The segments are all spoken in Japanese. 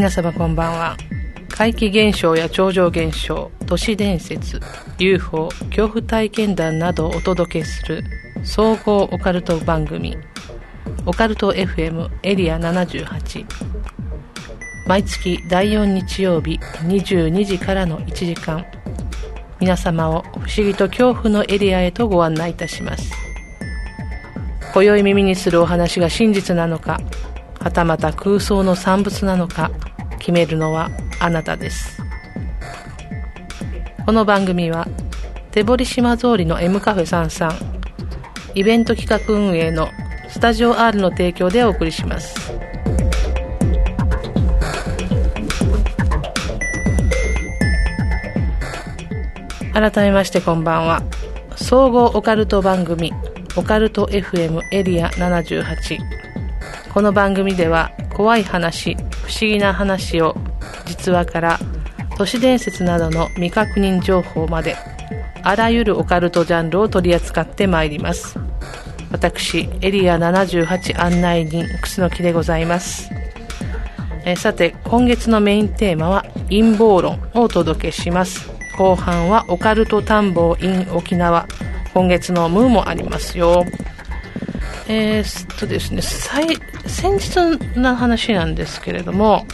皆様こんばんは。怪奇現象や超常現象都市伝説 UFO 恐怖体験談などをお届けする総合オカルト番組オカルト FM エリア78毎月第4日曜日22時からの1時間。皆様を不思議と恐怖のエリアへとご案内いたします。今宵耳にするお話が真実なのかはたまた空想の産物なのか決めるのはあなたです。この番組は手堀島通りの M カフェ33イベント企画運営のスタジオ R の提供でお送りします。改めましてこんばんは。総合オカルト番組オカルト FM エリア78この番組では怖い話不思議な話を実話から都市伝説などの未確認情報まであらゆるオカルトジャンルを取り扱ってまいります。私エリア78案内人楠木でございます。えさて今月のメインテーマは陰謀論をお届けします。後半はオカルト探訪 in 沖縄。今月のムーもありますよ。えー、っとですね先日の話なんですけれども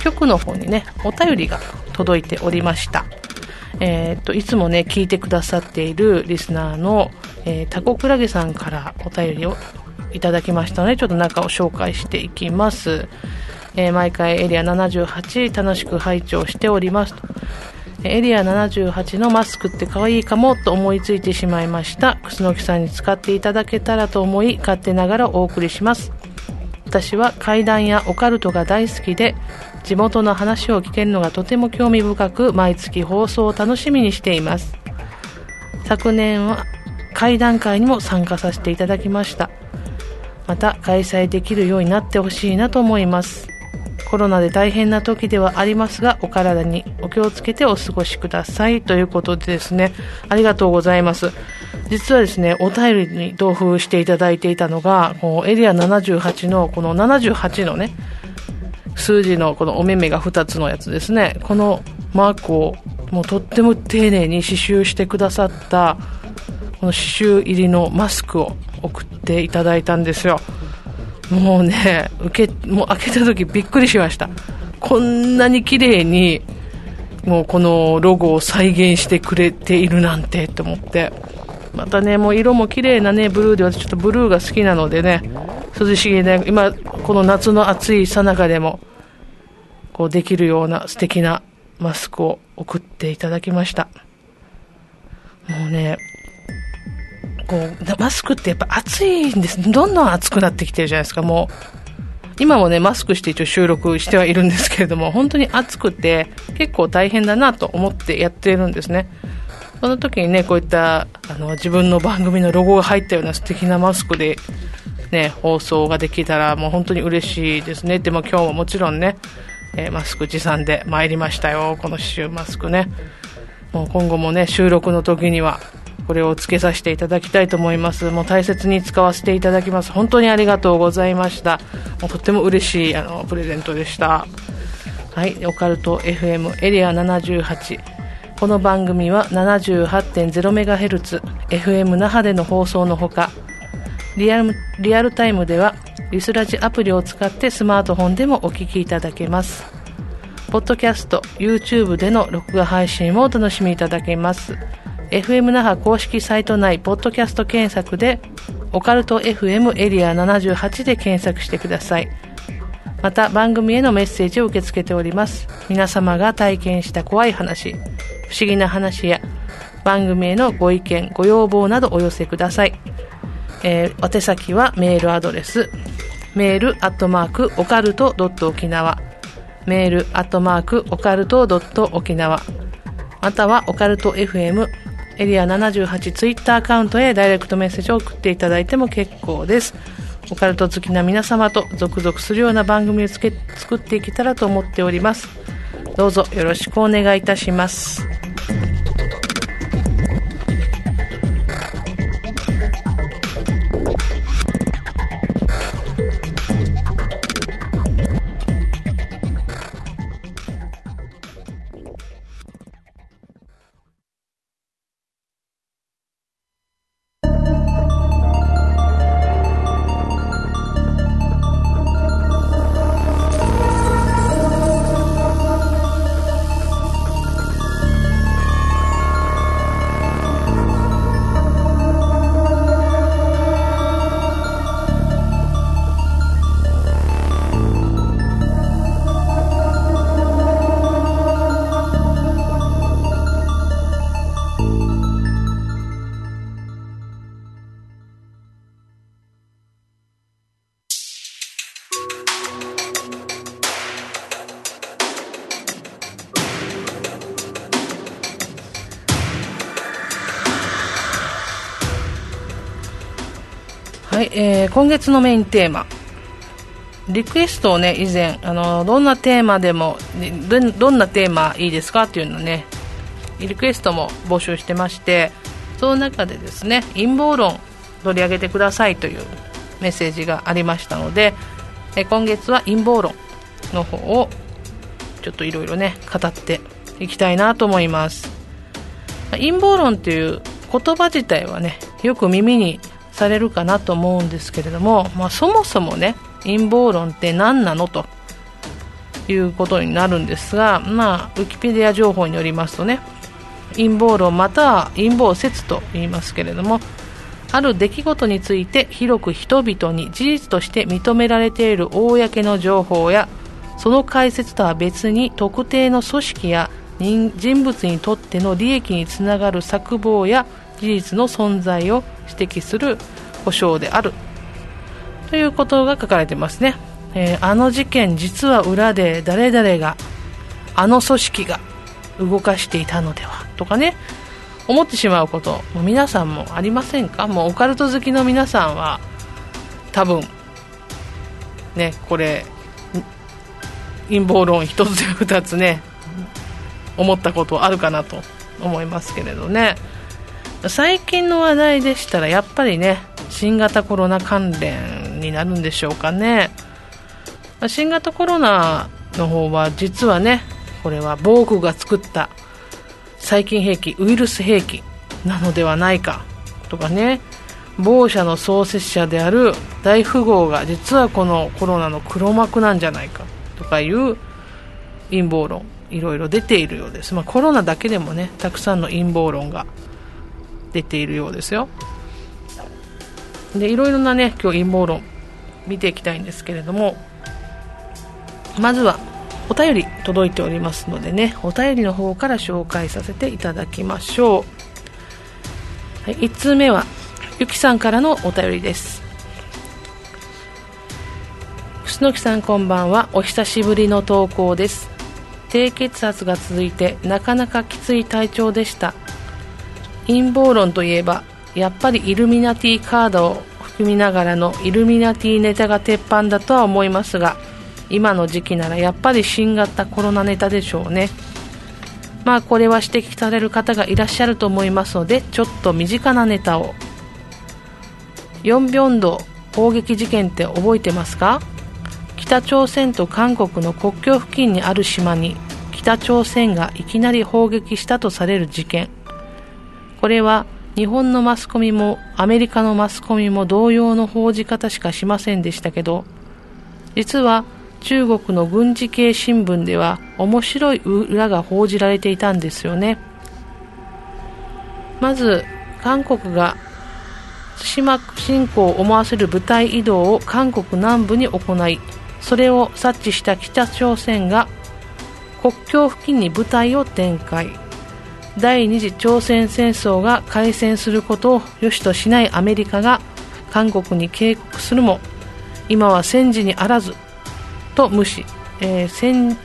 局の方にねお便りが届いておりました。えー、っといつもね聞いてくださっているリスナーの、えー、タコクラゲさんからお便りをいただきましたのでちょっと中を紹介していきます、え、毎回エリア78楽しく拝聴しておりますと。エリア78のマスクって可愛いかもと思いついてしまいました。楠木さんに使っていただけたらと思い、勝手ながらお送りします。私は怪談やオカルトが大好きで、地元の話を聞けるのがとても興味深く、毎月放送を楽しみにしています。昨年は怪談会にも参加させていただきました。また開催できるようになってほしいなと思います。コロナで大変な時ではありますが、お体にお気をつけてお過ごしください。ということでですね、ありがとうございます。実はですね、お便りに同封していただいていたのが、このエリア78の、この78のね、数字のこのお目目が2つのやつですね、このマークをもうとっても丁寧に刺繍してくださった、この刺繍入りのマスクを送っていただいたんですよ。もうね、受け、もう開けた時びっくりしました。こんなに綺麗に、もうこのロゴを再現してくれているなんてと思って。またね、もう色も綺麗なね、ブルーで私ちょっとブルーが好きなのでね、涼しげね、今、この夏の暑いさなかでも、こうできるような素敵なマスクを送っていただきました。もうね、こう、マスクってやっぱ暑いんです。どんどん暑くなってきてるじゃないですか、もう。今もね、マスクして一応収録してはいるんですけれども、本当に暑くて結構大変だなと思ってやってるんですね。その時にね、こういったあの自分の番組のロゴが入ったような素敵なマスクで、ね、放送ができたらもう本当に嬉しいですね。でも今日ももちろんね、え、マスク持参で参りましたよ、この刺繍マスクね。もう今後もね、収録の時にはこれをつけさせていただきたいと思います。もう大切に使わせていただきます。本当にありがとうございました。もうとっても嬉しいあのプレゼントでした。はい、オカルト FM エリア78。この番組は 78.0MHz FM 那覇での放送のほか、リアルリアルタイムではリスラジアプリを使ってスマートフォンでもお聞きいただけます。ポッドキャスト、YouTube での録画配信もお楽しみいただけます。FM 那覇公式サイト内、ポッドキャスト検索で、オカルト FM エリア78で検索してください。また、番組へのメッセージを受け付けております。皆様が体験した怖い話、不思議な話や、番組へのご意見、ご要望などお寄せください。えー、宛先はメールアドレス、メールアットマークオカルトドット沖縄、メールアットマークオカルトドット沖縄、またはオカルト FM エリア78ツイッターアカウントへダイレクトメッセージを送っていただいても結構です。オカルト好きな皆様と続々するような番組をつけ作っていけたらと思っております。どうぞよろしくお願いいたします。今月のメインテーマ。リクエストをね以前あのどんなテーマでもどんなテーマいいですかっていうのねリクエストも募集してましてその中でですね陰謀論取り上げてくださいというメッセージがありましたのでえ今月は陰謀論の方をちょっといろいろね語っていきたいなと思います。陰謀論っていう言葉自体はねよく耳にされるかなと思うんですけれども、まあ、そもそもね陰謀論って何なのと。いうことになるんですが、まあ、ウィキペディア情報によりますとね陰謀論または陰謀説と言いますけれどもある出来事について広く人々に事実として認められている公の情報やその解説とは別に特定の組織や人物にとっての利益につながる策謀や事実の存在を指摘する保証である。ということが書かれてますね、えー、あの事件実は裏で誰々があの組織が動かしていたのではとかね。思ってしまうことも皆さんもありませんか？もうオカルト好きの皆さんは多分ねこれ陰謀論一つや二つね思ったことあるかなと思いますけれどね。最近の話題でしたらやっぱりね新型コロナ関連になるんでしょうかね。新型コロナの方は実はねこれは防具が作った細菌兵器ウイルス兵器なのではないかとかね。某社の創設者である大富豪が実はこのコロナの黒幕なんじゃないかとかいう陰謀論いろいろ出ているようです、まあ、コロナだけでもねたくさんの陰謀論が出ているようですよ。でいろいろなね今日陰謀論見ていきたいんですけれどもまずはお便り届いておりますのでねお便りの方から紹介させていただきましょう、はい、1通目はゆきさんからのお便りです。楠木さんこんばんはお久しぶりの投稿です。低血圧が続いてなかなかきつい体調でした。陰謀論といえばやっぱりイルミナティカードを含みながらのイルミナティネタが鉄板だとは思いますが今の時期ならやっぱり新型コロナネタでしょうね。まあこれは指摘される方がいらっしゃると思いますのでちょっと身近なネタを。ヨンビョンド砲撃事件って覚えてますか？北朝鮮と韓国の国境付近にある島に北朝鮮がいきなり砲撃したとされる事件。これは日本のマスコミもアメリカのマスコミも同様の報じ方しかしませんでしたけど実は中国の軍事系新聞では面白い裏が報じられていたんですよね。まず韓国が対馬侵攻を思わせる部隊移動を韓国南部に行いそれを察知した北朝鮮が国境付近に部隊を展開。第二次朝鮮戦争が開戦することを良しとしないアメリカが韓国に警告するも今は戦時にあらずと無視、えー、戦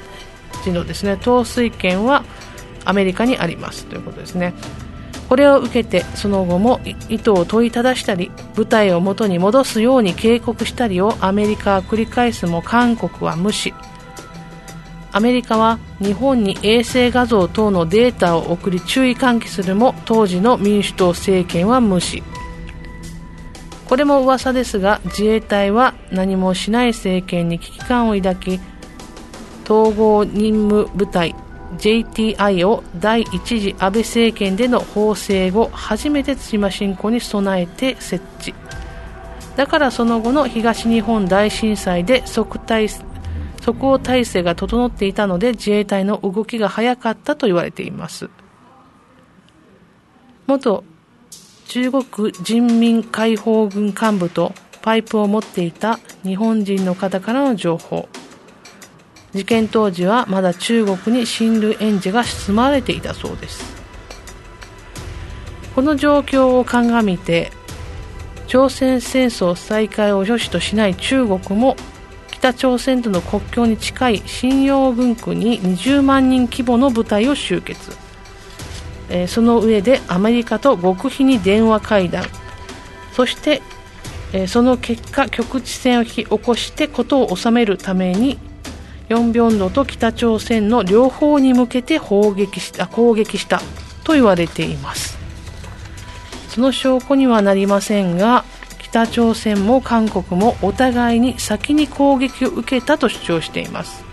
時のですね統帥権はアメリカにありますということですね。これを受けてその後も意図を問いただしたり部隊を元に戻すように警告したりをアメリカは繰り返すも韓国は無視。アメリカは日本に衛星画像等のデータを送り注意喚起するも当時の民主党政権は無視。これも噂ですが自衛隊は何もしない政権に危機感を抱き統合任務部隊 JTI を第一次安倍政権での法制後初めて対馬侵攻に備えて設置。だからその後の東日本大震災で即対即応体制が整っていたので自衛隊の動きが早かったと言われています。元中国人民解放軍幹部とパイプを持っていた日本人の方からの情報。事件当時はまだ中国に親類援助が進まれていたそうです。この状況を鑑みて朝鮮戦争再開を良しとしない中国も北朝鮮との国境に近い信用軍区に20万人規模の部隊を集結。えー、その上でアメリカと極秘に電話会談。そしてえー、その結果局地戦を引き起こして事を収めるためにヨンビョンドと北朝鮮の両方に向けて砲撃した攻撃したと言われています。その証拠にはなりませんが北朝鮮も韓国もお互いに先に攻撃を受けたと主張しています。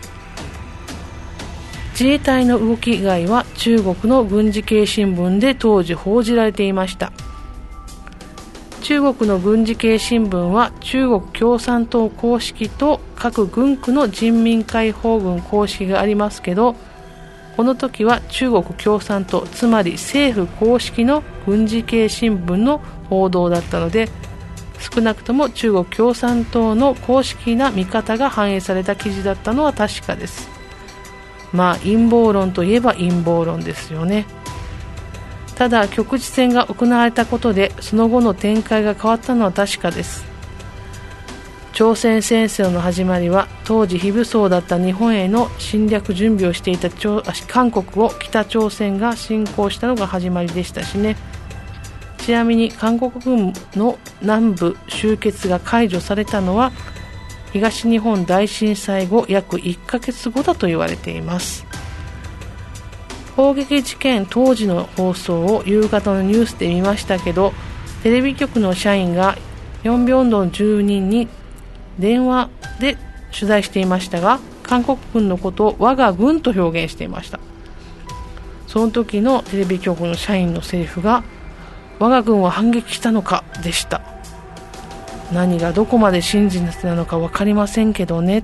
自衛隊の動き以外は中国の軍事系新聞で当時報じられていました。中国の軍事系新聞は中国共産党公式と各軍区の人民解放軍公式がありますけどこの時は中国共産党つまり政府公式の軍事系新聞の報道だったので少なくとも中国共産党の公式な見方が反映された記事だったのは確かです。まあ陰謀論といえば陰謀論ですよね。ただ局地戦が行われたことでその後の展開が変わったのは確かです。朝鮮戦争の始まりは当時非武装だった日本への侵略準備をしていた韓国を北朝鮮が侵攻したのが始まりでしたしね。ちなみに韓国軍の南部集結が解除されたのは東日本大震災後約1ヶ月後だと言われています。砲撃事件当時の放送を夕方のニュースで見ましたけどテレビ局の社員がヨンビョンドン住人に電話で取材していましたが韓国軍のことを我が軍と表現していました。その時のテレビ局の社員のセリフが我が軍は反撃したのかでした。何がどこまで真実なのか分かりませんけどね。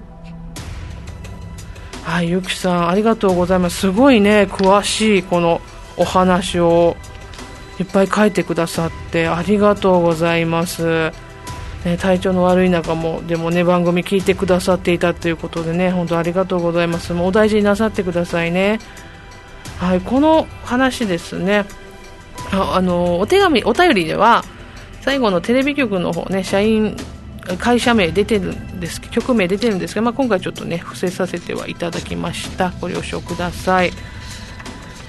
はいゆきさんありがとうございます。すごいね詳しいこのお話をいっぱい書いてくださって。ありがとうございます、ね、体調の悪い中もでもね番組聞いてくださっていたということでね。本当ありがとうございます。もうお大事になさってくださいね。はいこの話ですね。ああのお手紙お便りでは最後のテレビ局の方ね社員会社名出てるんです局名出てるんですが、まあ、今回ちょっとね伏せさせてはいただきました。ご了承ください、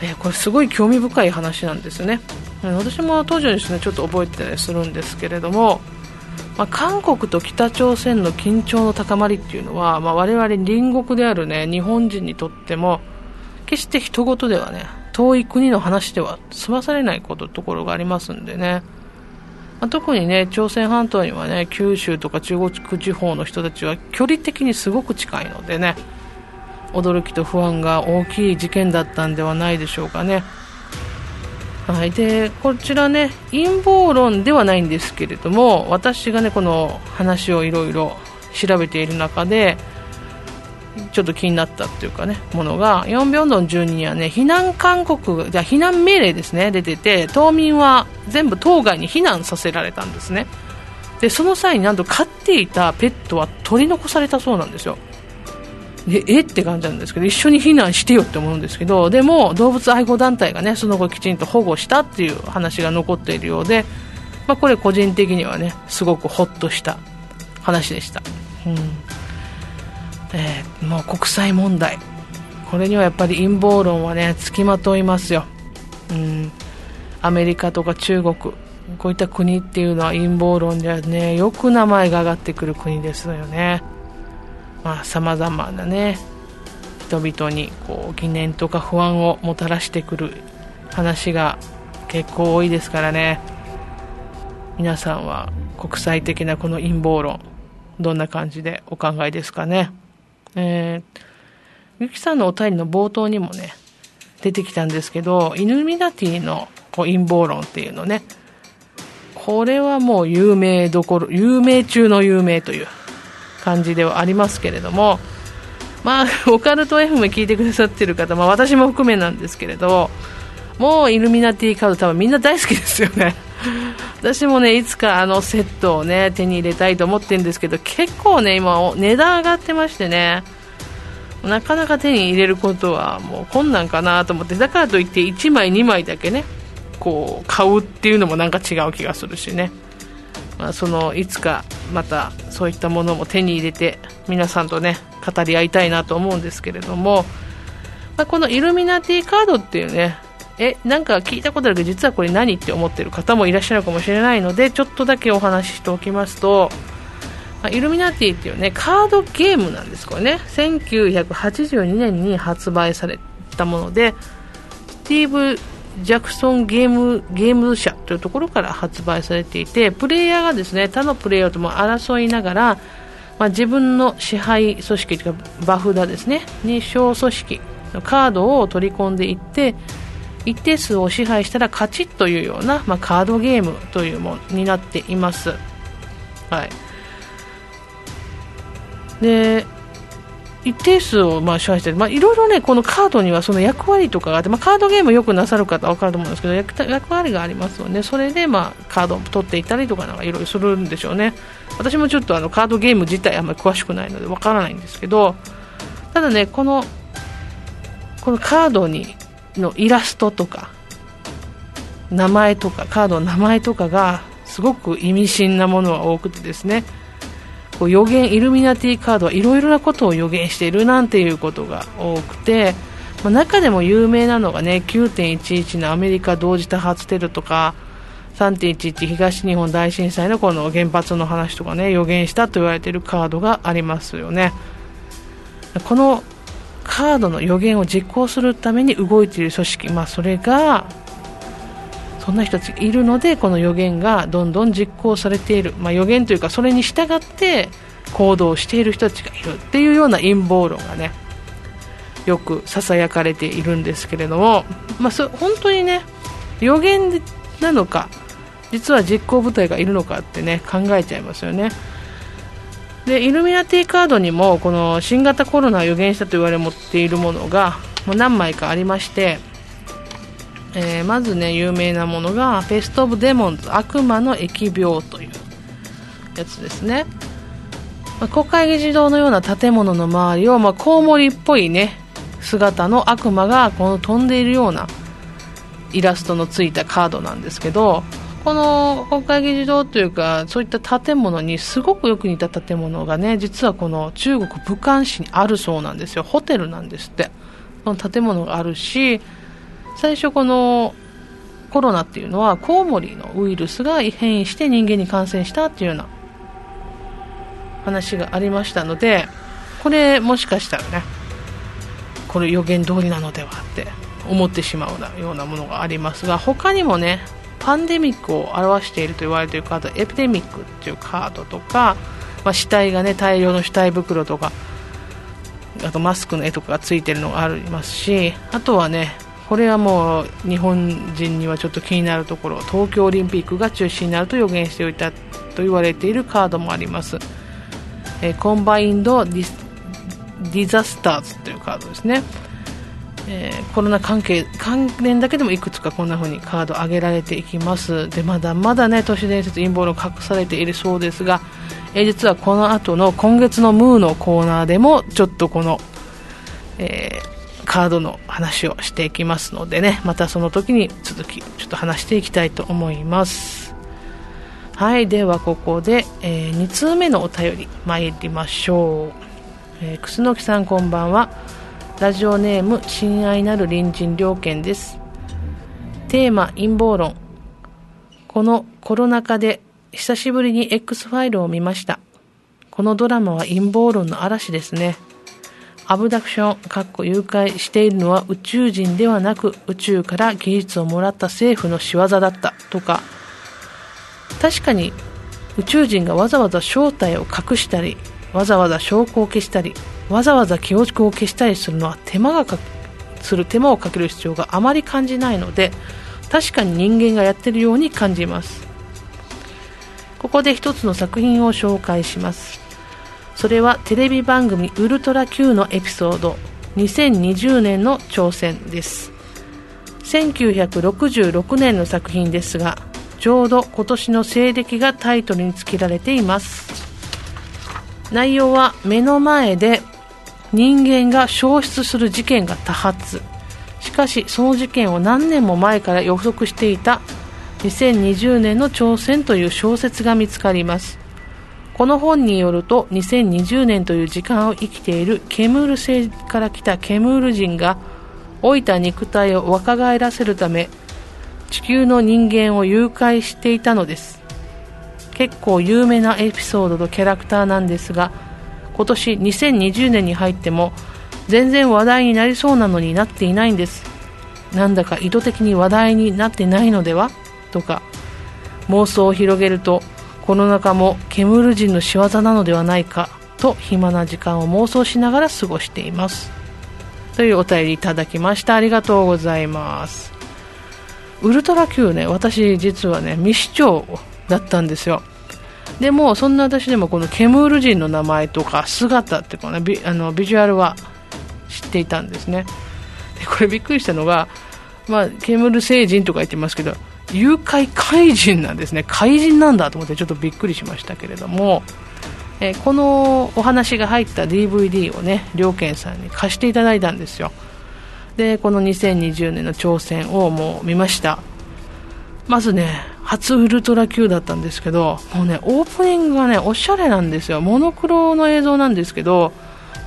え、これすごい興味深い話なんですね。私も当時ですねちょっと覚えてたりするんですけれども、まあ、韓国と北朝鮮の緊張の高まりっていうのは、まあ、我々隣国であるね日本人にとっても決して人事ではね遠い国の話では済まされないことところがありますんでねまあ、特にね朝鮮半島にはね九州とか中国地方の人たちは距離的にすごく近いのでね驚きと不安が大きい事件だったんではないでしょうかね。はい、でこちらね陰謀論ではないんですけれども私がねこの話をいろいろ調べている中でちょっと気になったっていうかね、ものが、ヨンビョンドン住人にはね、避難勧告、じゃ避難命令ですね、出てて、島民は全部島外に避難させられたんですね。で、その際になんと飼っていたペットは取り残されたそうなんですよ。で、えって感じなんですけど、一緒に避難してよって思うんですけど、でも、動物愛護団体がね、その後きちんと保護したっていう話が残っているようで、まあ、これ個人的にはね、すごくホッとした話でした。うん。えー、もう国際問題。これにはやっぱり陰謀論はねつきまといますよ、うん、アメリカとか中国。こういった国っていうのは陰謀論ではねよく名前が上がってくる国ですよね。まあ様々なね人々にこう疑念とか不安をもたらしてくる話が結構多いですからね。皆さんは国際的なこの陰謀論どんな感じでお考えですかね。えー、ゆきさんのお便りの冒頭にもね、出てきたんですけど、イヌミナティのこう陰謀論っていうのね、これはもう有名どころ、有名中の有名という感じではありますけれども、まあ、オカルト FM 聞いてくださってる方、まあ私も含めなんですけれど、もうイルミナティカード多分みんな大好きですよね。私もね、いつかあのセットをね、手に入れたいと思ってるんですけど、結構ね、今、値段上がってましてね、なかなか手に入れることはもう困難かなと思って、だからといって1枚、2枚だけね、こう、買うっていうのもなんか違う気がするしね。まあ、その、いつかまたそういったものも手に入れて、皆さんとね、語り合いたいなと思うんですけれども、まあ、このイルミナティカードっていうね、えなんか聞いたことあるけど実はこれ何って思ってる方もいらっしゃるかもしれないのでちょっとだけお話ししておきますとイルミナティっていうねカードゲームなんですこれね。1982年に発売されたものでスティーブ・ジャクソンゲームゲーム社というところから発売されていてプレイヤーがですね他のプレイヤーとも争いながら、まあ、自分の支配組織というかバフダですねに小組織のカードを取り込んでいって一定数を支配したら勝ちというような、まあ、カードゲームというものになっています。はい。で一定数をまあ支配してまあ、いろいろねこのカードにはその役割とかがあって、まあ、カードゲームよくなさる方は分かると思うんですけど役割がありますのでそれでまあカードを取っていたりとかなんかいろいろするんでしょうね。私もちょっとあのカードゲーム自体あんまり詳しくないので分からないんですけどただねこのこのカードにのイラストとか名前とかカードの名前とかがすごく意味深なものが多くてですね。こう予言イルミナティカードはいろいろなことを予言しているなんていうことが多くて、まあ、中でも有名なのがね9.11のアメリカ同時多発テロとか3.11東日本大震災のこの原発の話とかね予言したと言われているカードがありますよね。このカードの予言を実行するために動いている組織、まあ、それがそんな人たちがいるのでこの予言がどんどん実行されている、まあ、予言というかそれに従って行動している人たちがいるっていうような陰謀論がねよくささやかれているんですけれども、まあ、本当にね予言なのか実は実行部隊がいるのかってね考えちゃいますよね。でイルミナティカードにもこの新型コロナを予言したと言われ持っているものがもう何枚かありましてえー、まずね有名なものが「ペスト・オブ・デモンズ悪魔の疫病」というやつですね、まあ、国会議事堂のような建物の周りを、まあ、コウモリっぽいね姿の悪魔がこの飛んでいるようなイラストのついたカードなんですけどこの国会議事堂というかそういった建物にすごくよく似た建物がね実はこの中国武漢市にあるそうなんですよ。ホテルなんですって。この建物があるし最初このコロナっていうのはコウモリのウイルスが変異して人間に感染したっていうような話がありましたのでこれもしかしたらねこれ予言通りなのではって思ってしまうようなものがありますが他にもねパンデミックを表していると言われているカードエピデミックっていうカードとか、まあ、死体がね大量の死体袋とかあとマスクの絵とかがついてるのがありますしあとはねこれはもう日本人にはちょっと気になるところ東京オリンピックが中止になると予言しておいたと言われているカードもあります、えー、 Combined Di Disasters というカードですね、えー、コロナ関係関連だけでもいくつかこんな風にカード上げられていきますでまだまだね都市伝説陰謀論隠されているそうですが、えー、実はこの後の今月のムーのコーナーでもちょっとこの、えーカードの話をしていきますのでね、またその時に続き、ちょっと話していきたいと思います。はい、ではここで、え、2通目のお便り参りましょう。えー、楠木さんこんばんは。ラジオネーム、親愛なる隣人良犬です。テーマ、陰謀論。このコロナ禍で久しぶりに X ファイルを見ました。このドラマは陰謀論の嵐ですね。アブダクション、かっこ誘拐しているのは宇宙人ではなく宇宙から技術をもらった政府の仕業だったとか、確かに宇宙人がわざわざ正体を隠したり、わざわざ証拠を消したり、わざわざ記憶を消したりするのは手間がかする手間をかける必要があまり感じないので、確かに人間がやっているように感じます。ここで一つの作品を紹介します。それはテレビ番組ウルトラ Q のエピソード2020年の挑戦です1966年の作品ですがちょうど今年の西暦がタイトルに付けられています内容は目の前で人間が消失する事件が多発。しかしその事件を何年も前から予測していた2020年の挑戦という小説が見つかります。この本によると2020年という時間を生きているケムール星から来たケムール人が老いた肉体を若返らせるため地球の人間を誘拐していたのです。結構有名なエピソードとキャラクターなんですが今年2020年に入っても全然話題になりそうなのになっていないんです。なんだか意図的に話題になってないのでは？とか妄想を広げるとこの中も煙る人の仕業なのではないか？と暇な時間を妄想しながら過ごしています。というお便りいただきました。ありがとうございます。ウルトラ Q ね私実はね未視聴だったんですよ。でもそんな私でもこのケムール人の名前とか姿っていうかねビあのビジュアルは知っていたんですね。でこれびっくりしたのが、まあ、ケムール星人とか言ってますけど誘拐怪人なんですね。怪人なんだと思ってちょっとびっくりしましたけれども、え、このお話が入った DVD をね両健さんに貸していただいたんですよ。でこの2020年の挑戦をもう見ました。まずね初ウルトラ Q だったんですけどもうねオープニングがねおしゃれなんですよ。モノクロの映像なんですけど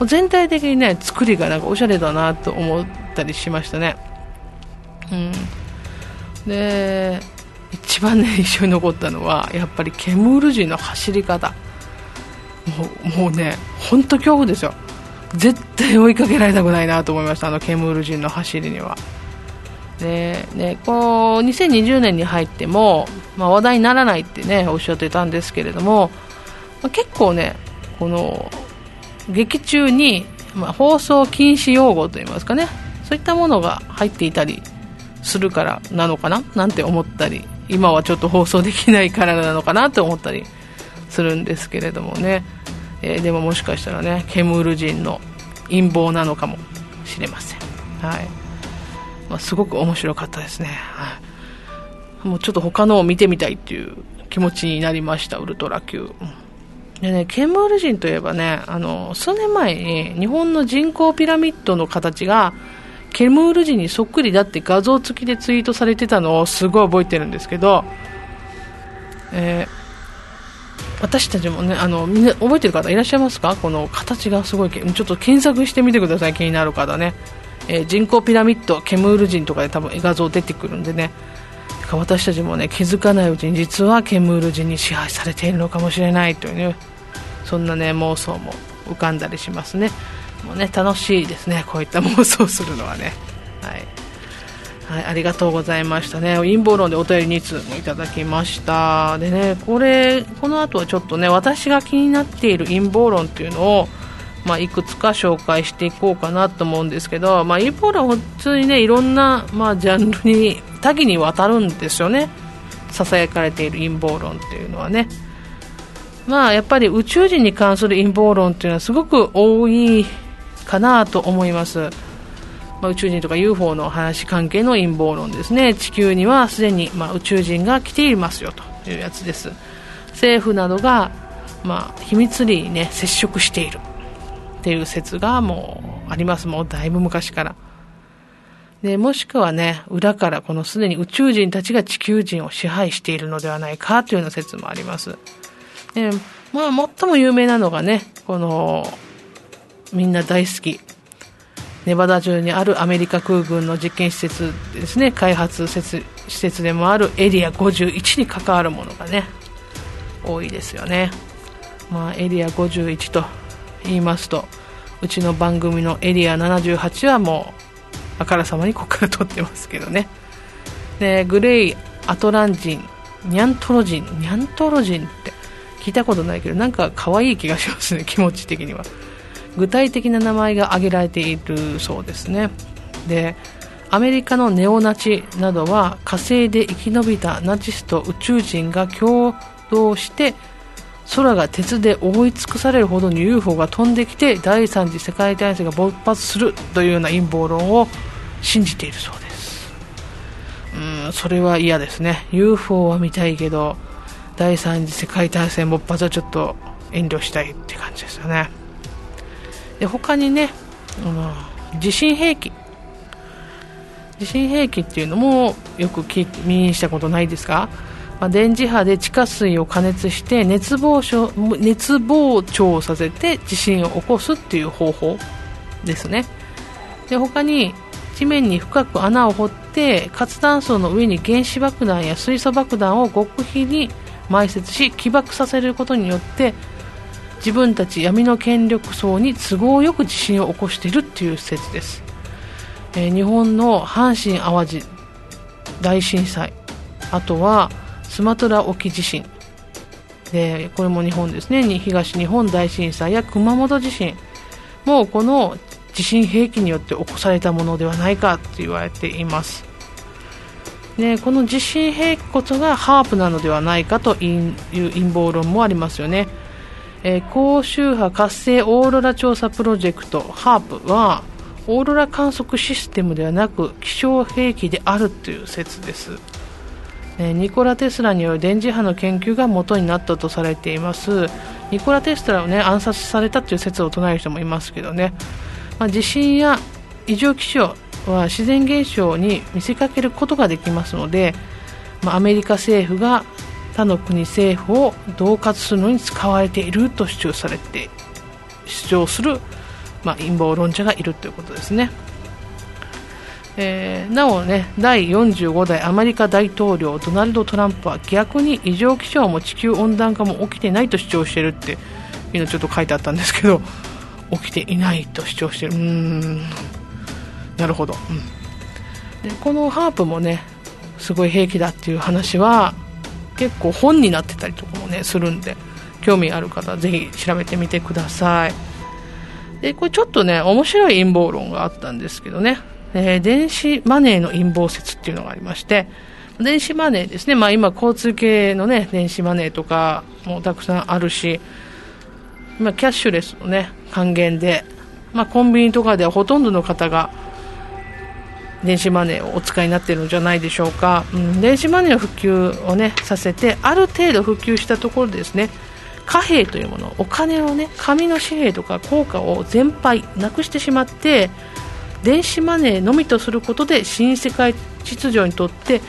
全体的にね作りがなんかおしゃれだなと思ったりしましたね。うん。で一番ね一緒に残ったのはやっぱりケムール人の走り方。もうもうね本当恐怖ですよ。絶対追いかけられたくないなと思いましたあのケムール人の走りには。でね、こう2020年に入っても、まあ、話題にならないってねおっしゃってたんですけれども、まあ、結構ねこの劇中に、まあ、放送禁止用語といいますかねそういったものが入っていたりするからなのかななんて思ったり今はちょっと放送できないからなのかなと思ったりするんですけれどもね、えー、でももしかしたらねケムール人の陰謀なのかもしれません。はい。まあ、すごく面白かったですね、はい、もうちょっと他のを見てみたいっていう気持ちになりましたウルトラ Q でね、ケンムール人といえばね、あの、数年前に日本の人口ピラミッドの形がケムール人にそっくりだって画像付きでツイートされてたのをすごい覚えてるんですけど、えー、私たちもね、あの、みんな覚えてる方いらっしゃいますか？この形がすごい、ちょっと検索してみてください、気になる方ね。えー、人口ピラミッドケムール人とかで多分画像出てくるんでね私たちもね気づかないうちに実はケムール人に支配されているのかもしれないというねそんなね妄想も浮かんだりしますねもうね楽しいですねこういった妄想するのはねはいはい、ありがとうございましたね。陰謀論でお便り2通もいただきました。でね、これ、この後はちょっとね、私が気になっている陰謀論っていうのを、まあ、いくつか紹介していこうかなと思うんですけど、まあ、陰謀論は普通にねいろんな、まあ、ジャンルに多岐にわたるんですよね。ささやかれている陰謀論っていうのはね。まあやっぱり宇宙人に関する陰謀論っていうのはすごく多いかなと思います、まあ、宇宙人とか UFO の話関係の陰謀論ですね。地球にはすでに、まあ、宇宙人が来ていますよというやつです。政府などが、まあ、秘密裏にね接触している。っていう説がもうあります。もうだいぶ昔から。で、もしくはね、裏からこのすでに宇宙人たちが地球人を支配しているのではないかというような説もあります。で、まあ、最も有名なのがね、この、みんな大好き、ネバダ州にあるアメリカ空軍の実験施設ですね、開発施設でもあるエリア51に関わるものがね、多いですよね。まあ、エリア51と言いますとうちの番組のエリア78はもうあからさまにここから撮ってますけどね。でグレイアトランジンニャントロジンニャントロジンって聞いたことないけどなんか可愛い気がしますね気持ち的には。具体的な名前が挙げられているそうですね。でアメリカのネオナチなどは火星で生き延びたナチスと宇宙人が共同して空が鉄で覆い尽くされるほどに UFO が飛んできて第三次世界大戦が勃発するというような陰謀論を信じているそうです。うんそれは嫌ですね。UFO は見たいけど第三次世界大戦勃発はちょっと遠慮したいって感じですよね。で他にね、うん、地震兵器。地震兵器っていうのもよく聞耳にしたことないですか？まあ、電磁波で地下水を加熱して熱膨張熱膨張させて地震を起こすっていう方法ですね。で他に地面に深く穴を掘って活断層の上に原子爆弾や水素爆弾を極秘に埋設し起爆させることによって自分たち闇の権力層に都合よく地震を起こしているという説です、えー、日本の阪神・淡路大震災。あとはスマトラ沖地震。でこれも日本ですね。東日本大震災や熊本地震。もうこの地震兵器によって起こされたものではないかと言われています。でこの地震兵器こそがハープなのではないかという陰謀論もありますよね、えー、高周波活性オーロラ調査プロジェクトハープはオーロラ観測システムではなく気象兵器であるという説です。ニコラ・テスラによる電磁波の研究が元になったとされていますニコラ・テスラを、ね、暗殺されたという説を唱える人もいますけどね、まあ、地震や異常気象は自然現象に見せかけることができますので、まあ、アメリカ政府が他の国政府を恫喝するのに使われていると主張されて主張する、まあ、陰謀論者がいるということですね。えー、なおね第45代アメリカ大統領ドナルド・トランプは逆に異常気象も地球温暖化も起きてないと主張してるっていうのちょっと書いてあったんですけど起きていないと主張してるうんなるほど、うん、でこのハープもねすごい兵器だっていう話は結構本になってたりとかもねするんで。興味ある方ぜひ調べてみてくださいでこれちょっとね面白い陰謀論があったんですけどね。えー、電子マネーの陰謀説っていうのがありまして、電子マネーですね、まあ、今、交通系の、ね、電子マネーとかもたくさんあるし、ま、キャッシュレスの、ね、還元で、まあ、コンビニとかではほとんどの方が電子マネーをお使いになっているんじゃないでしょうか、うん、電子マネーの普及を、ね、させてある程度普及したところでですね貨幣というものお金を、ね、紙の紙幣とか硬貨を全廃なくしてしまって電子マネーのみとすることで新世界秩序にとって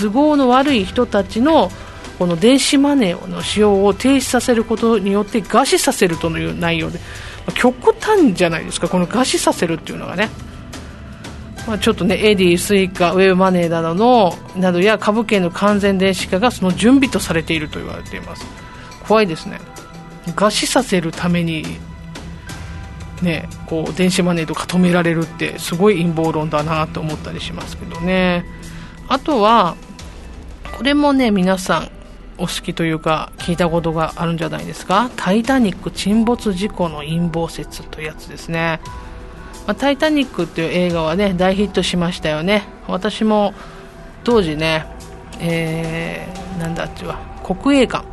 都合の悪い人たちのこの電子マネーの使用を停止させることによって餓死させるという内容で極端じゃないですか、この餓死させるっていうのがね。まあ、ちょっとね、エディ、スイカ、ウェブマネーなどの、などや株券の完全電子化がその準備とされていると言われています。怖いですね。餓死させるためにね、こう電子マネーとか止められるってすごい陰謀論だなと思ったりしますけどね。あとはこれもね皆さんお好きというか聞いたことがあるんじゃないですか「タイタニック沈没事故の陰謀説」というやつですね、まあ、タイタニックっていう映画はね大ヒットしましたよね。私も当時ねえー、なんだっちは国営館。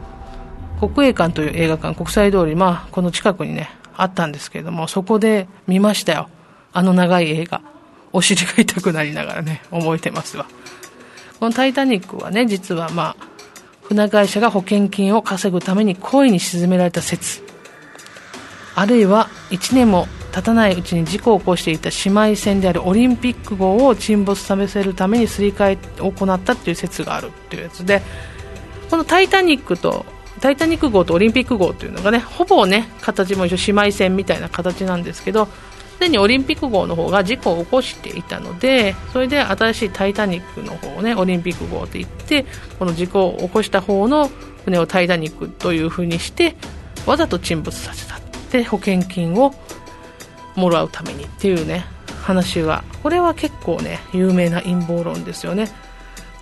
国営館という映画館国際通りまあこの近くにねあったんですけれども、そこで見ましたよ。あの長い映画。お尻が痛くなりながらね、覚えてますわ。このタイタニックはね、実はまあ、船会社が保険金を稼ぐために故意に沈められた説。あるいは、1年も経たないうちに事故を起こしていた姉妹船であるオリンピック号を沈没させるためにすり替えを行ったっていう説があるっていうやつで、このタイタニックとタイタニック号とオリンピック号というのがねほぼね形も一緒姉妹船みたいな形なんですけどすでにオリンピック号の方が事故を起こしていたのでそれで新しいタイタニックの方をねオリンピック号と言ってこの事故を起こした方の船をタイタニックという風にしてわざと沈没させたで保険金をもらうためにっていうね話はこれは結構ね有名な陰謀論ですよね。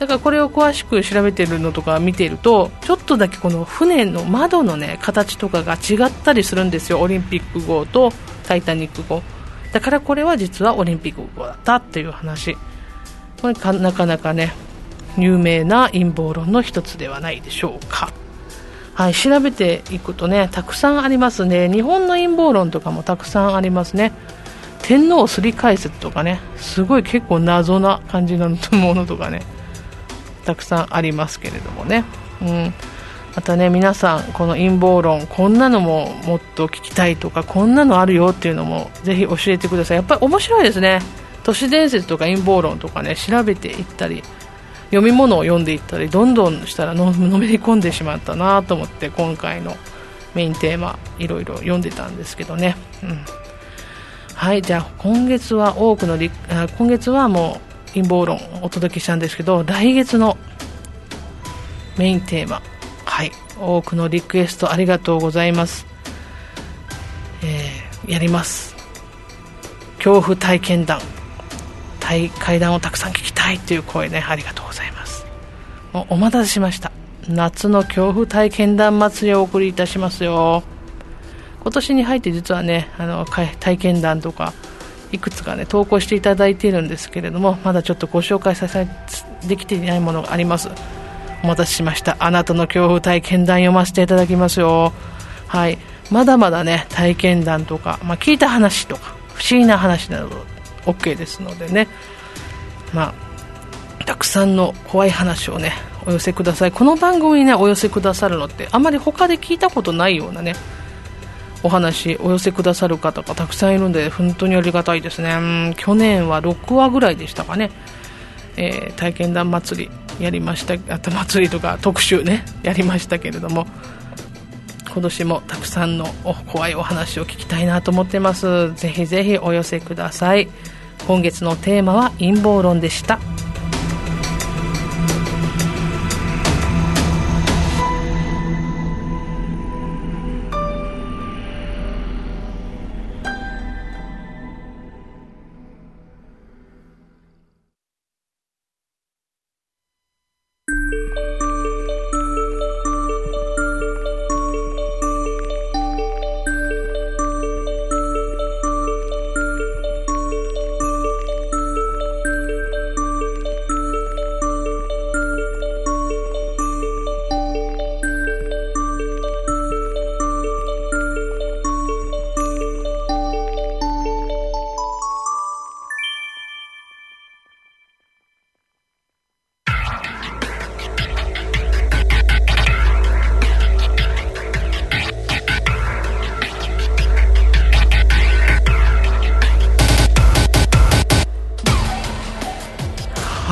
だからこれを詳しく調べてるのとか見てるとちょっとだけこの船の窓のね形とかが違ったりするんですよ。オリンピック号とタイタニック号。だからこれは実はオリンピック号だったっていう話。これなかなかね有名な陰謀論の一つではないでしょうか。はい、調べていくとねたくさんありますね。日本の陰謀論とかもたくさんありますね。天皇すり解説とかねすごい結構謎な感じのものとかね。たくさんありますけれどもね、うん、またね皆さんこの陰謀論こんなのももっと聞きたいとかこんなのあるよっていうのもぜひ教えてください。やっぱり面白いですね。都市伝説とか陰謀論とかね調べていったり読み物を読んでいったりどんどんしたらののめり込んでしまったなと思って今回のメインテーマいろいろ読んでたんですけどね、うん。はいじゃあ今月は多くのリ今月はもう陰謀論をお届けしたんですけど来月のメインテーマはい多くのリクエストありがとうございます、えー、やります。恐怖体験談階段をたくさん聞きたいという声ねありがとうございます。もうお待たせしました。夏の恐怖体験談祭りをお送りいたしますよ。今年に入って実はねあの体験談とかいくつかね投稿していただいているんですけれどもまだちょっとご紹介させできていないものがあります。お待たせしました。あなたの恐怖体験談読ませていただきますよ。はい。まだまだね体験談とか、まあ、聞いた話とか不思議な話など OK ですのでね。まあたくさんの怖い話をねお寄せください。この番組にねお寄せくださるのってあまり他で聞いたことないようなねお話お寄せくださる方がたくさんいるんで本当にありがたいですね。去年は6話ぐらいでしたかね、えー、体験談祭りやりましたあと祭りとか特集ね やりましたけれども今年もたくさんの怖いお話を聞きたいなと思ってます。ぜひぜひお寄せください。今月のテーマは陰謀論でした。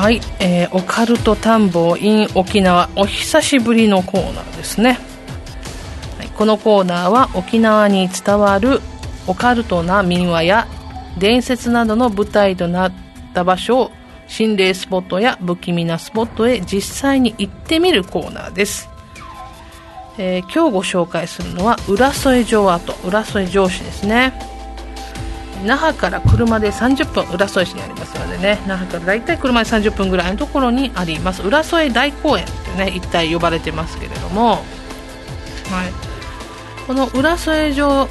はい、えー、オカルト探訪 in 沖縄お久しぶりのコーナーですね、はい、このコーナーは沖縄に伝わるオカルトな民話や伝説などの舞台となった場所を心霊スポットや不気味なスポットへ実際に行ってみるコーナーです、えー、今日ご紹介するのは浦添城跡浦添城市ですね。那覇から車で30分浦添市にありますのでね。那覇から大体車で30分ぐらいのところにあります。浦添大公園ってね一帯呼ばれてますけれども、はい、この浦添城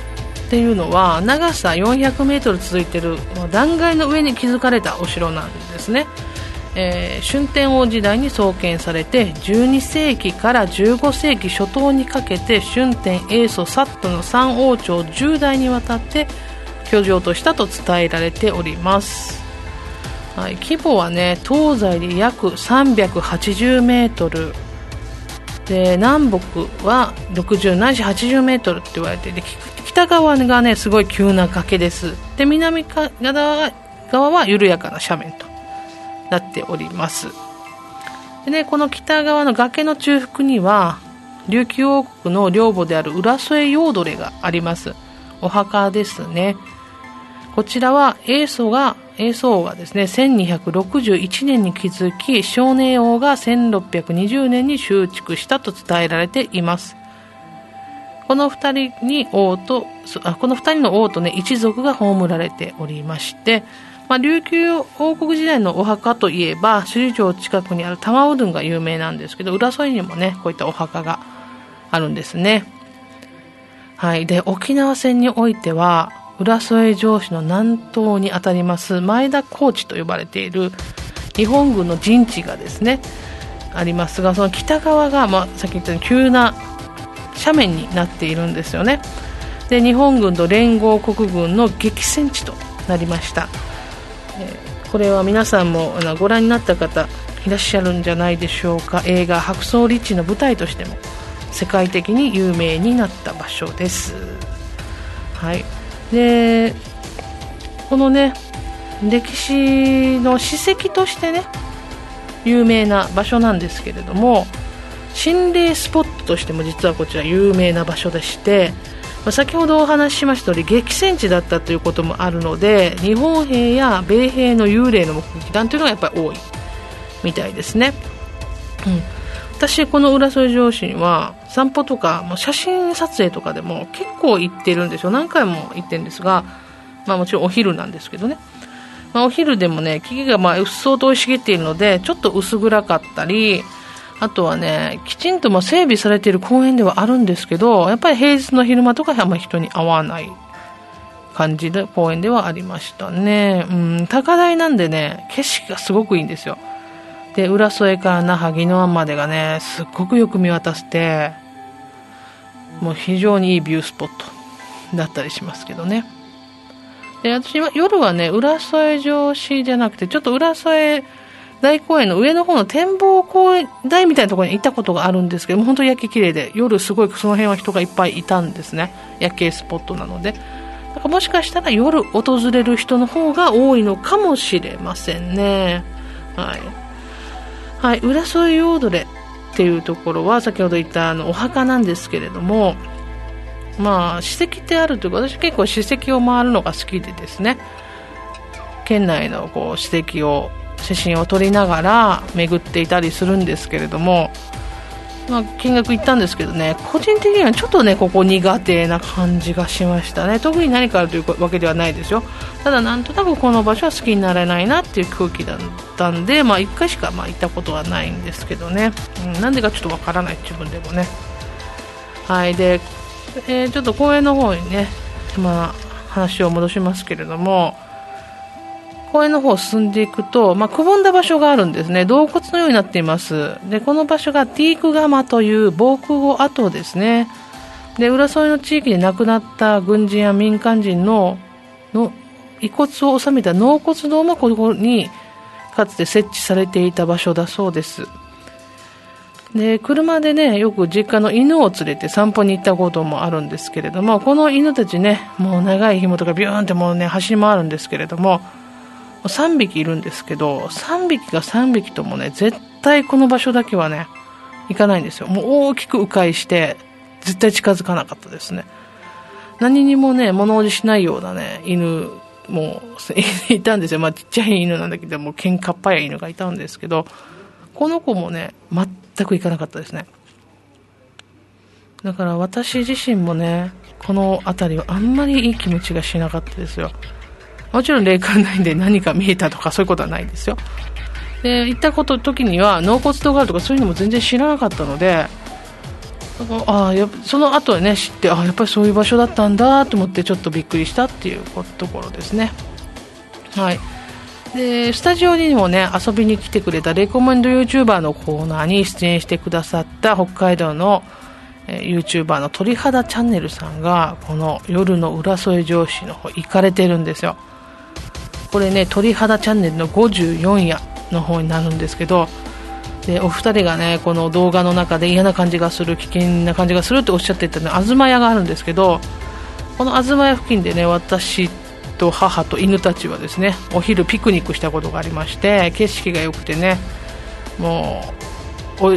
っていうのは長さ 400m 続いてる断崖の上に築かれたお城なんですね、えー、春天王時代に創建されて12世紀から15世紀初頭にかけて春天英祖サットの三王朝10代にわたって居城としたと伝えられております、はい、規模はね東西で約380メートル。で南北は60ないし80メートルって言われていて北側がねすごい急な崖です。で南側側は緩やかな斜面となっております。でねこの北側の崖の中腹には琉球王国の領母である浦添陽鳥があります。お墓ですね。こちらは英祖が、英祖王がですね、1261年に築き、少年王が1620年に修築したと伝えられています。この二人に王と、あこの二人の王とね、一族が葬られておりまして、まあ、琉球王国時代のお墓といえば、首里城近くにある玉うどんが有名なんですけど、浦添にもね、こういったお墓があるんですね。はい。で、沖縄戦においては、浦添城市の南東にあたります前田高地と呼ばれている日本軍の陣地がですねありますがその北側が、まあ、さっき言ったように急な斜面になっているんですよね。で日本軍と連合国軍の激戦地となりました、えこれは皆さんもご覧になった方いらっしゃるんじゃないでしょうか。映画「白装リッチ」の舞台としても世界的に有名になった場所です。はい。でこのね歴史の史跡としてね有名な場所なんですけれども心霊スポットとしても実はこちら有名な場所でしてまあ、先ほどお話ししました通り激戦地だったということもあるので日本兵や米兵の幽霊の目撃談というのがやっぱり多いみたいですね、うん、私この浦添城市には散歩とかもう写真撮影とかでも結構行ってるんですよ。何回も行ってるんですが、まあ、もちろんお昼なんですけどね。まあ、お昼でもね木々がまあうっそうと生い茂っているのでちょっと薄暗かったりあとはねきちんとまあ整備されている公園ではあるんですけどやっぱり平日の昼間とかあんま人に会わない感じで公園ではありましたね、うん、高台なんでね景色がすごくいいんですよ。で浦添から那覇宜野湾までがねすっごくよく見渡せてもう非常にいいビュースポットだったりしますけどねで、私は夜はね、浦添城市じゃなくて、ちょっと浦添大公園の上の方の展望公園台みたいなところに行ったことがあるんですけども、本当に夜景綺麗で、夜すごいその辺は人がいっぱいいたんですね。夜景スポットなので。だかもしかしたら夜訪れる人の方が多いのかもしれませんね。はい。はい、浦添ヨーっていうところは先ほど言ったあのお墓なんですけれども、まあ、史跡ってあるというか私結構史跡を回るのが好きでですね県内のこう史跡を写真を撮りながら巡っていたりするんですけれども、まあ、見学行ったんですけどね個人的にはちょっとねここ苦手な感じがしましたね。特に何かあるというわけではないですよ。ただなんとなくこの場所は好きになれないなっていう空気だったんで、まあ、1回しかまあ行ったことはないんですけどね、うん、なんでかちょっとわからない自分でもね。はいでえー、ちょっと公園の方にね、まあ、話を戻しますけれども、公園の方進んでいくと、まあ、くぼんだ場所があるんですね。洞窟のようになっています。で、この場所がティークガマという防空壕跡ですね。で、浦添の地域で亡くなった軍人や民間人のの遺骨を収めた納骨堂もここにかつて設置されていた場所だそうです。で車でねよく実家の犬を連れて散歩に行ったこともあるんですけれどもこの犬たちねもう長い紐とかビューンってもうね走り回るんですけれども3匹いるんですけど3匹が3匹ともね絶対この場所だけはね行かないんですよ。もう大きく迂回して絶対近づかなかったですね。何にもね物おじしないようなね犬もいたんですよ。まあちっちゃい犬なんだけどもう喧嘩っ早い犬がいたんですけどこの子もね全く行かなかったですね。だから私自身もねこの辺りはあんまりいい気持ちがしなかったですよ。もちろん霊感ないんで何か見えたとかそういうことはないですよ。で行ったこと時には納骨堂があるとかそういうのも全然知らなかったのであやその後はね知ってあやっぱりそういう場所だったんだと思ってちょっとびっくりしたっていうところですね。はい。でスタジオにもね遊びに来てくれたレコメンド YouTuber のコーナーに出演してくださった北海道の、えー、YouTuber の鳥肌チャンネルさんがこの夜の浦添城市の方行かれてるんですよ。これね鳥肌チャンネルの54夜の方になるんですけどでお二人がねこの動画の中で嫌な感じがする危険な感じがするっておっしゃっていたね東屋があるんですけどこの東屋付近でね私と母と犬たちはですねお昼ピクニックしたことがありまして景色が良くてねもう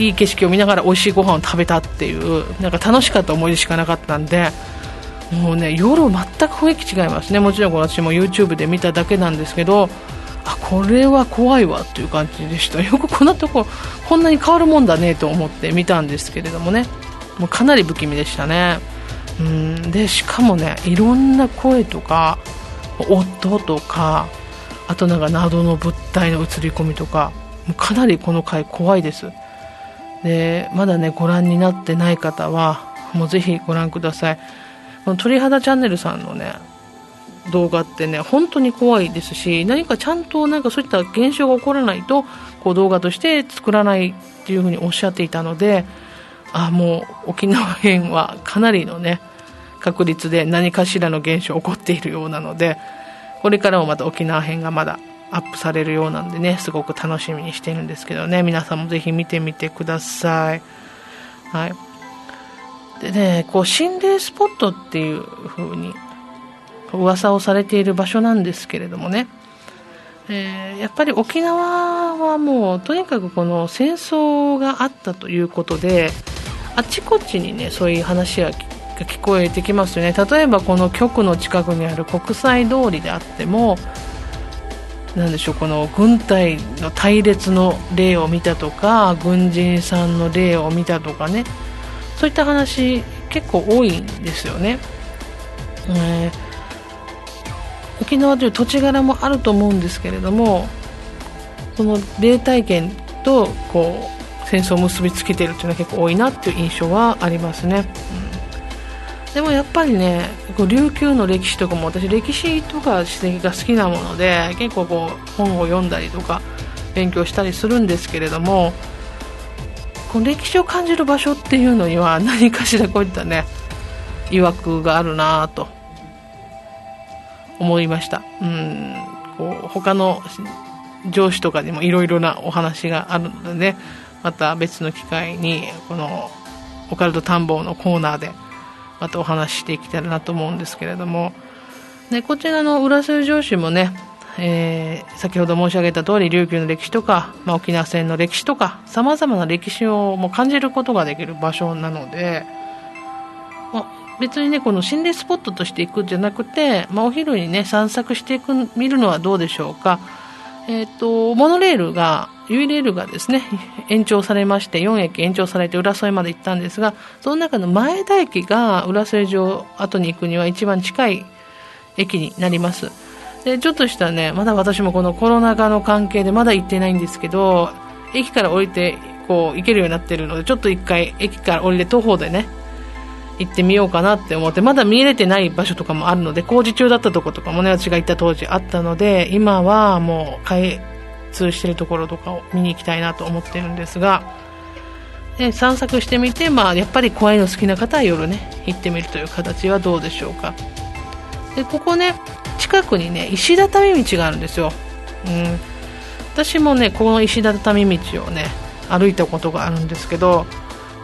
いい景色を見ながら美味しいご飯を食べたっていうなんか楽しかった思い出しかなかったんでもうね夜全く雰囲気違いますね。もちろん私も YouTube で見ただけなんですけどあこれは怖いわっていう感じでした。よくこんなとここんなに変わるもんだねと思って見たんですけれどもね。もうかなり不気味でしたね。うん。でしかもねいろんな声とか音とかあとなんか謎の物体の映り込みとかもうかなりこの回怖いです。でまだねご覧になってない方はもうぜひご覧ください。この鳥肌チャンネルさんのね動画ってね本当に怖いですし何かちゃんとなんかそういった現象が起こらないとこう動画として作らないっていうふうにおっしゃっていたのであもう沖縄編はかなりのね確率で何かしらの現象起こっているようなのでこれからもまた沖縄編がまだアップされるようなんでねすごく楽しみにしてるんですけどね皆さんもぜひ見てみてください。はい。でねこう心霊スポットっていう風に噂をされている場所なんですけれどもね。えー、やっぱり沖縄はもうとにかくこの戦争があったということであちこちにねそういう話が聞こえてきますよね。例えばこの局の近くにある国際通りであってもなでしょうこの軍隊の隊列の例を見たとか軍人さんの例を見たとかね。そういった話結構多いんですよね、えー、沖縄という土地柄もあると思うんですけれどもその霊体験とこう戦争を結びつけているというのは結構多いなっていう印象はありますね、うん、でもやっぱりねこう琉球の歴史とかも私歴史とか史跡が好きなもので結構こう本を読んだりとか勉強したりするんですけれどもこの歴史を感じる場所っていうのには何かしらこういったね曰くがあるなと思いました。うん。こう他の上司とかにもいろいろなお話があるのでねまた別の機会にこのオカルト探訪のコーナーでまたお話ししていきたいなと思うんですけれども、ね、こちらの浦添上司もね、えー、先ほど申し上げた通り琉球の歴史とか、まあ、沖縄戦の歴史とかさまざまな歴史をも感じることができる場所なので、まあ、別にねこの心霊スポットとして行くんじゃなくて、まあ、お昼にね散策していく見るのはどうでしょうか。え、ー、と、モノレールが、ユイレールがですね、延長されまして、4駅延長されて浦添まで行ったんですが、その中の前田駅が浦添城後に行くには一番近い駅になります。で、ちょっとしたね、まだ私もこのコロナ禍の関係でまだ行ってないんですけど、駅から降りて、こう、行けるようになってるので、ちょっと一回駅から降りて徒歩でね、行ってみようかなって思ってまだ見れてない場所とかもあるので工事中だったとことかもね私が行った当時あったので今はもう開通してるところとかを見に行きたいなと思ってるんですがで散策してみて、まあ、やっぱり怖いの好きな方は夜ね行ってみるという形はどうでしょうか。でここね近くにね石畳道があるんですよ、うん、私もねこの石畳道をね歩いたことがあるんですけど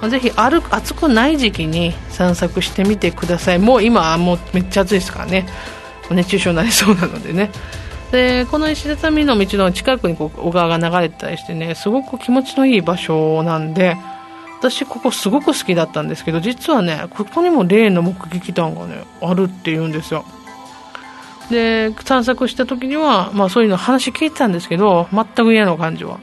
ぜひ歩く暑くない時期に散策してみてください。もう今もうめっちゃ暑いですからね。熱中症になりそうなのでね。でこの石畳の道の近くにこう小川が流れてたりしてねすごく気持ちのいい場所なんで私ここすごく好きだったんですけど実はねここにも例の目撃談がねあるっていうんですよ。で散策した時には、まあ、そういうの話聞いてたんですけど全く嫌な感じは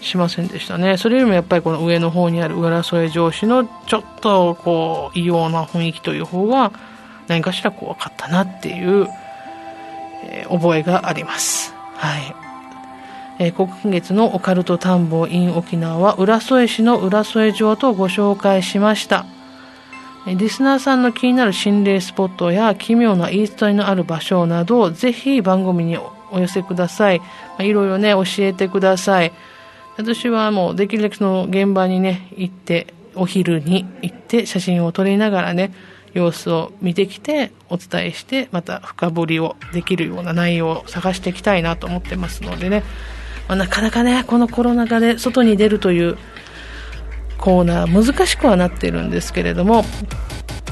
しませんでしたね。それよりもやっぱりこの上の方にある浦添城市のちょっとこう異様な雰囲気という方が何かしら怖かったなっていう、えー、覚えがあります。はい。えー、今月のオカルト探訪 in 沖縄は浦添市の浦添城とご紹介しました。リスナーさんの気になる心霊スポットや奇妙な言い伝えのある場所など、ぜひ番組にお寄せください。まあ、いろいろね、教えてください。私はもうできるだけその現場にね、行って、お昼に行って写真を撮りながらね、様子を見てきてお伝えしてまた深掘りをできるような内容を探していきたいなと思ってますのでね、まあ、なかなかねこのコロナ禍で外に出るというコーナー難しくはなっているんですけれども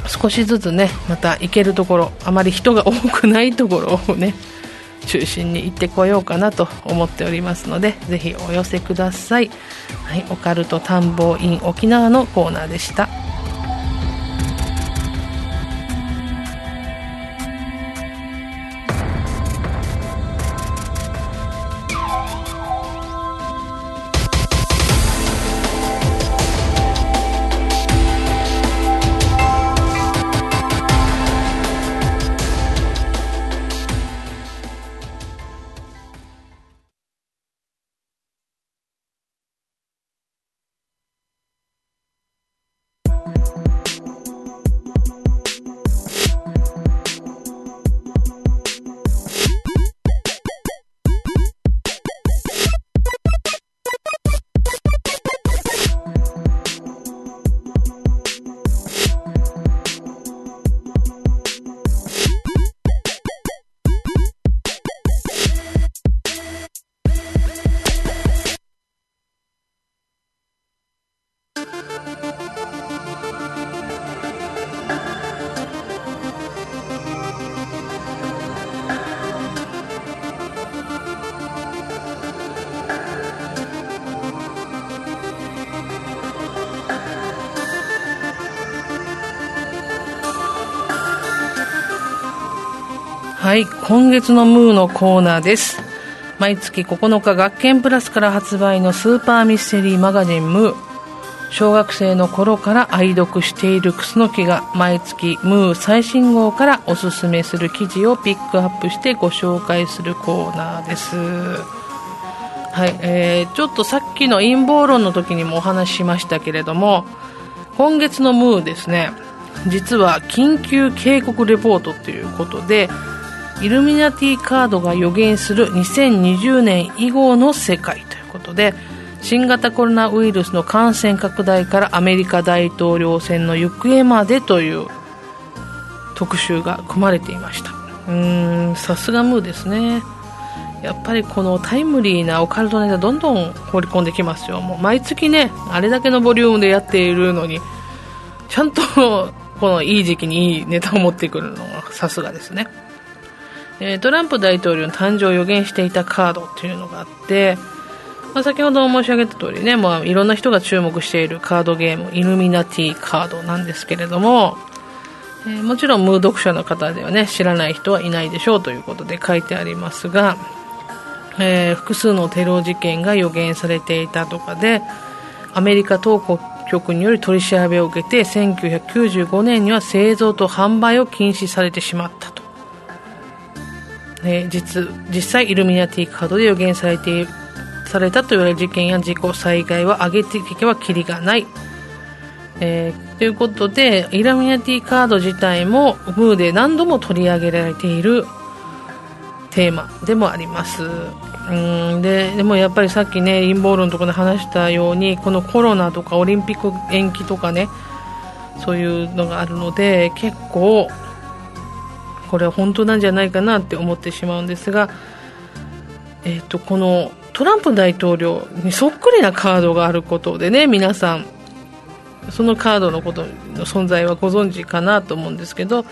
少しずつねまた行けるところあまり人が多くないところをね中心に行ってこようかなと思っておりますのでぜひお寄せください、はい、オカルト探訪 in 沖縄のコーナーでした。はい今月のムーのコーナーです。毎月9日学研プラスから発売のスーパーミステリーマガジンムー。小学生の頃から愛読しているクスノキが毎月ムー最新号からおすすめする記事をピックアップしてご紹介するコーナーです。はい、えー、ちょっとさっきの陰謀論の時にもお話ししましたけれども今月のムーですね。実は緊急警告レポートということでイルミナティカードが予言する2020年以後の世界ということで新型コロナウイルスの感染拡大からアメリカ大統領選の行方までという特集が組まれていました。うーんさすがムーですね。やっぱりこのタイムリーなオカルトネタどんどん放り込んできますよ。もう毎月ねあれだけのボリュームでやっているのにちゃんとこのいい時期にいいネタを持ってくるのがさすがですね。え、トランプ大統領の誕生を予言していたカードっていうのがあって、まあ、先ほど申し上げた通りね、まあ、いろんな人が注目しているカードゲームイルミナティカードなんですけれども、えー、もちろんムー読者の方ではね知らない人はいないでしょうということで書いてありますが、えー、複数のテロ事件が予言されていたとかでアメリカ当局により取り調べを受けて1995年には製造と販売を禁止されてしまったと。えー、実実際イルミナティカードで予言されてされたと言われる事件や事故災害は上げていけばきりがない、えー、ということでイルミナティカード自体もムーで何度も取り上げられているテーマでもあります。うんででもやっぱりさっきね陰謀論のとこで話したようにこのコロナとかオリンピック延期とかねそういうのがあるので結構これは本当なんじゃないかなって思ってしまうんですが、えーと、このトランプ大統領にそっくりなカードがあることでね皆さんそのカードのことの存在はご存知かなと思うんですけど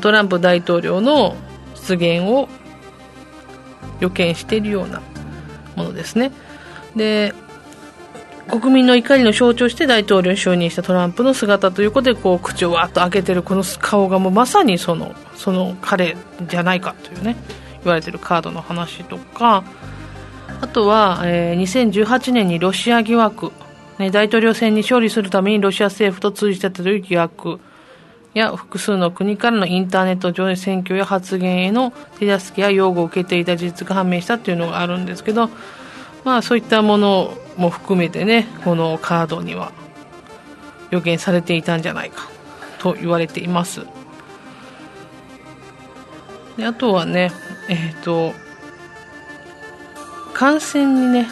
トランプ大統領の出現を予見しているようなものですね。で国民の怒りの象徴して大統領に就任したトランプの姿ということでこう口をわっと開けてるこの顔がもうまさにそのその彼じゃないかというね言われてるカードの話とか。あとは、えー、2018年にロシア疑惑、ね、大統領選に勝利するためにロシア政府と通じてたという疑惑や複数の国からのインターネット上で選挙や発言への手助けや擁護を受けていた事実が判明したというのがあるんですけど、まあ、そういったものも含めてねこのカードには予言されていたんじゃないかと言われています。であとはねえっ、ー、と感染にね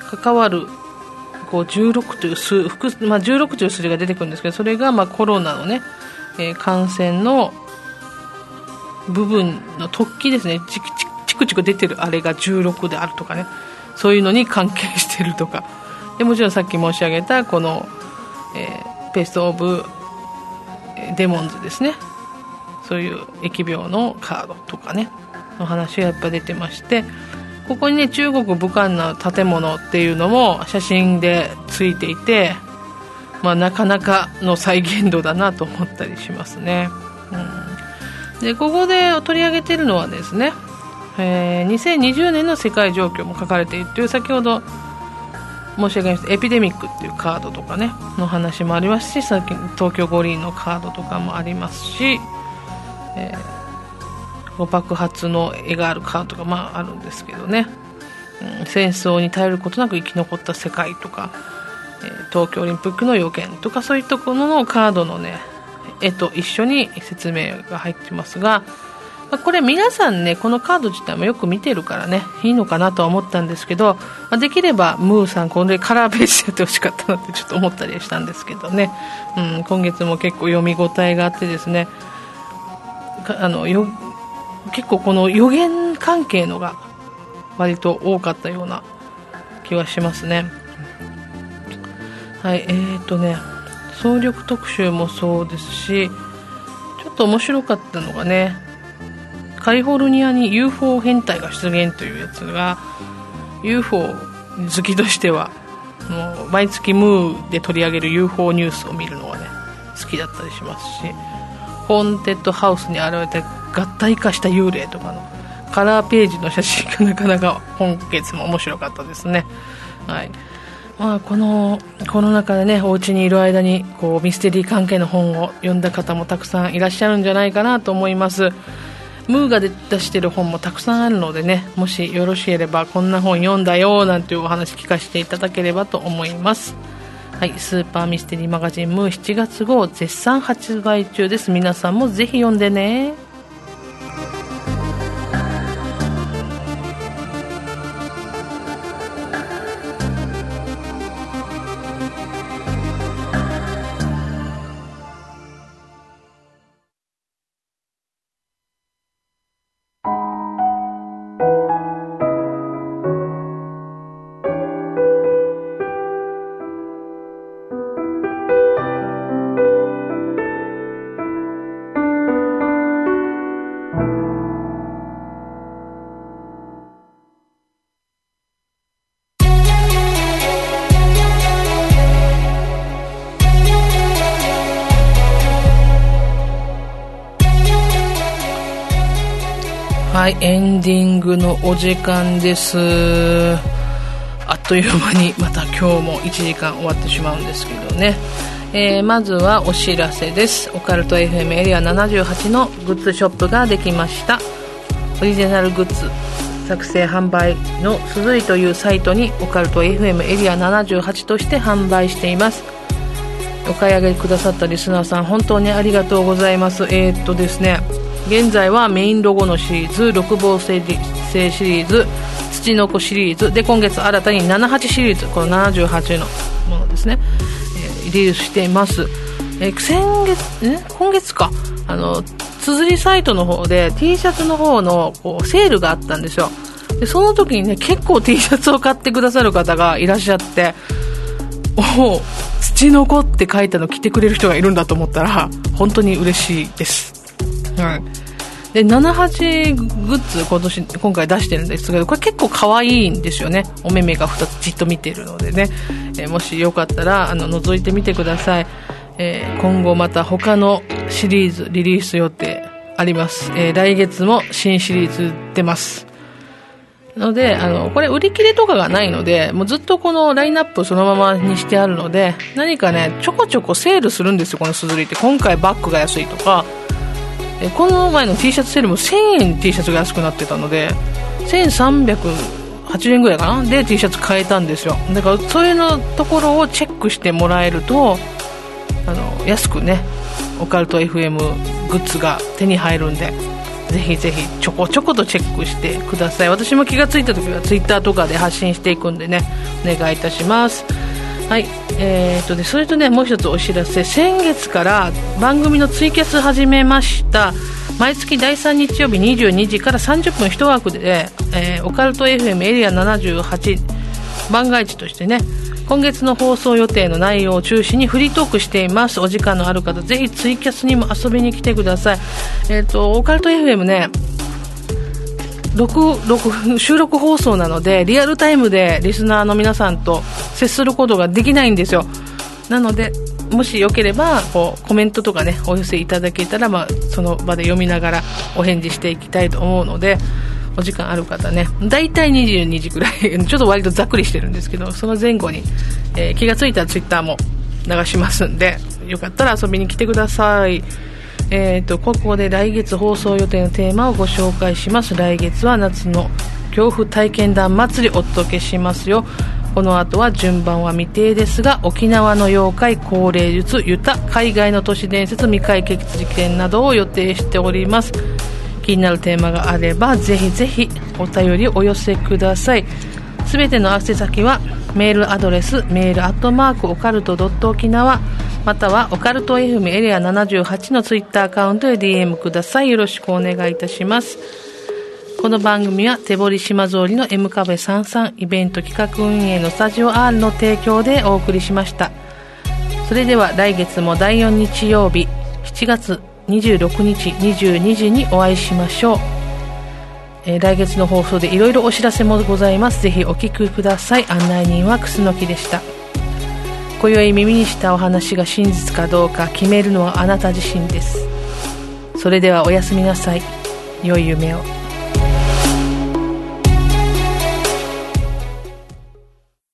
関わるこう16という数複、まあ、16という数字が出てくるんですけどそれがまあコロナのね、えー、感染の部分の突起ですね。チクチクチク出てるあれが16であるとかね。そういうのに関係してるとか。でもちろんさっき申し上げたこの、えー、ペスト・オブ・デモンズですね。そういう疫病のカードとかね。の話がやっぱ出てまして。ここにね中国武漢の建物っていうのも写真でついていて、まあ、なかなかの再現度だなと思ったりしますね、うん、でここで取り上げてるのはですねえー、2020年の世界状況も書かれているという先ほど申し上げましたエピデミックっていうカードとかねの話もありますしさっき東京五輪のカードとかもありますし、えー、爆発の絵があるカードとかまああるんですけどね、うん、戦争に頼ることなく生き残った世界とか、えー、東京オリンピックの予言とかそういったこののカードのね絵と一緒に説明が入ってますがまあ、これ皆さんねこのカード自体もよく見てるからねいいのかなとは思ったんですけど、まあ、できればムーさんこれカラーベースやってほしかったなってちょっと思ったりしたんですけどね、うん、今月も結構読み応えがあってですねあのよ結構この予言関係のが割と多かったような気はしますね。はいえーとね総力特集もそうですしちょっと面白かったのがねカリフォルニアに UFO 変態が出現というやつが UFO 好きとしてはもう毎月ムーで取り上げる UFO ニュースを見るのがね好きだったりしますしホーンテッドハウスに現れた合体化した幽霊とかのカラーページの写真がなかなか今月も面白かったですね。はい。まあ、このこの中でねお家にいる間にこうミステリー関係の本を読んだ方もたくさんいらっしゃるんじゃないかなと思います。ムーが出してる本もたくさんあるのでねもしよろしければこんな本読んだよなんていうお話聞かせていただければと思います。はいスーパーミステリーマガジンムー7月号絶賛発売中です。皆さんもぜひ読んでね。はいエンディングのお時間です。あっという間にまた今日も1時間終わってしまうんですけどね、えー、まずはお知らせです。オカルト FM エリア78のグッズショップができました。オリジナルグッズ作成販売の鈴井というサイトにオカルト FM エリア78として販売しています。お買い上げくださったリスナーさん本当にありがとうございます。えー、っとですね。現在はメインロゴのシリーズ六芒星シリーズ土の子シリーズで今月新たに78シリーズこの78のものですね、えー、リリースしています、えー、先月え今月か。あの綴りサイトの方で T シャツの方のこうセールがあったんですよ。でその時にね結構 T シャツを買ってくださる方がいらっしゃっておお土の子って書いたの着てくれる人がいるんだと思ったら本当に嬉しいです。はい。で、78グッズ今年、今回出してるんですけど、これ結構可愛いんですよね。お目目が2つじっと見てるのでね。えー、もしよかったら、あの、覗いてみてください。えー、今後また他のシリーズリリース予定あります。えー、来月も新シリーズ出ます。ので、あの、これ売り切れとかがないので、もうずっとこのラインナップそのままにしてあるので、何かね、ちょこちょこセールするんですよ、このすずりって。今回バッグが安いとか、えこの前の T シャツセールも1000円 T シャツが安くなってたので1380円ぐらいかな？で T シャツ買えたんですよ。だからそういうのところをチェックしてもらえるとあの安くねオカルト FM グッズが手に入るんでぜひぜひちょこちょことチェックしてください。私も気がついた時は Twitter とかで発信していくんでねお願いいたします。はい、えーとね、それとね、もう一つお知らせ、先月から番組のツイキャス始めました。毎月第3日曜日22時から30分1枠で、えー、オカルト FM エリア78番外地としてね、今月の放送予定の内容を中心にフリートークしています。お時間のある方、ぜひツイキャスにも遊びに来てください。えっ、と、オカルト FM ね、録録収録放送なのでリアルタイムでリスナーの皆さんと接することができないんですよ。なのでもしよければこうコメントとかねお寄せいただけたら、まあ、その場で読みながらお返事していきたいと思うのでお時間ある方ね大体22時くらい ちょっと割とざっくりしてるんですけどその前後に、えー、気がついたらツイッターも流しますんでよかったら遊びに来てください。えーと、ここで来月放送予定のテーマをご紹介します。来月は夏の恐怖体験談祭りお届けしますよ。この後は順番は未定ですが沖縄の妖怪高齢術ユタ海外の都市伝説未解決事件などを予定しております。気になるテーマがあればぜひぜひお便りお寄せください。すべての宛先はメールアドレスメールアットマークオカルトドット沖縄またはオカルト FM エリア78のツイッターアカウントへ DM ください。よろしくお願いいたします。この番組は手堀島通りの M カフェ33イベント企画運営のスタジオ R の提供でお送りしました。それでは来月も第4日曜日7月26日22時にお会いしましょう。えー、来月の放送でいろいろお知らせもございます。ぜひお聞きください。案内人は楠木でした。今宵耳にしたお話が真実かどうか決めるのはあなた自身ですそれではおやすみなさい良い夢を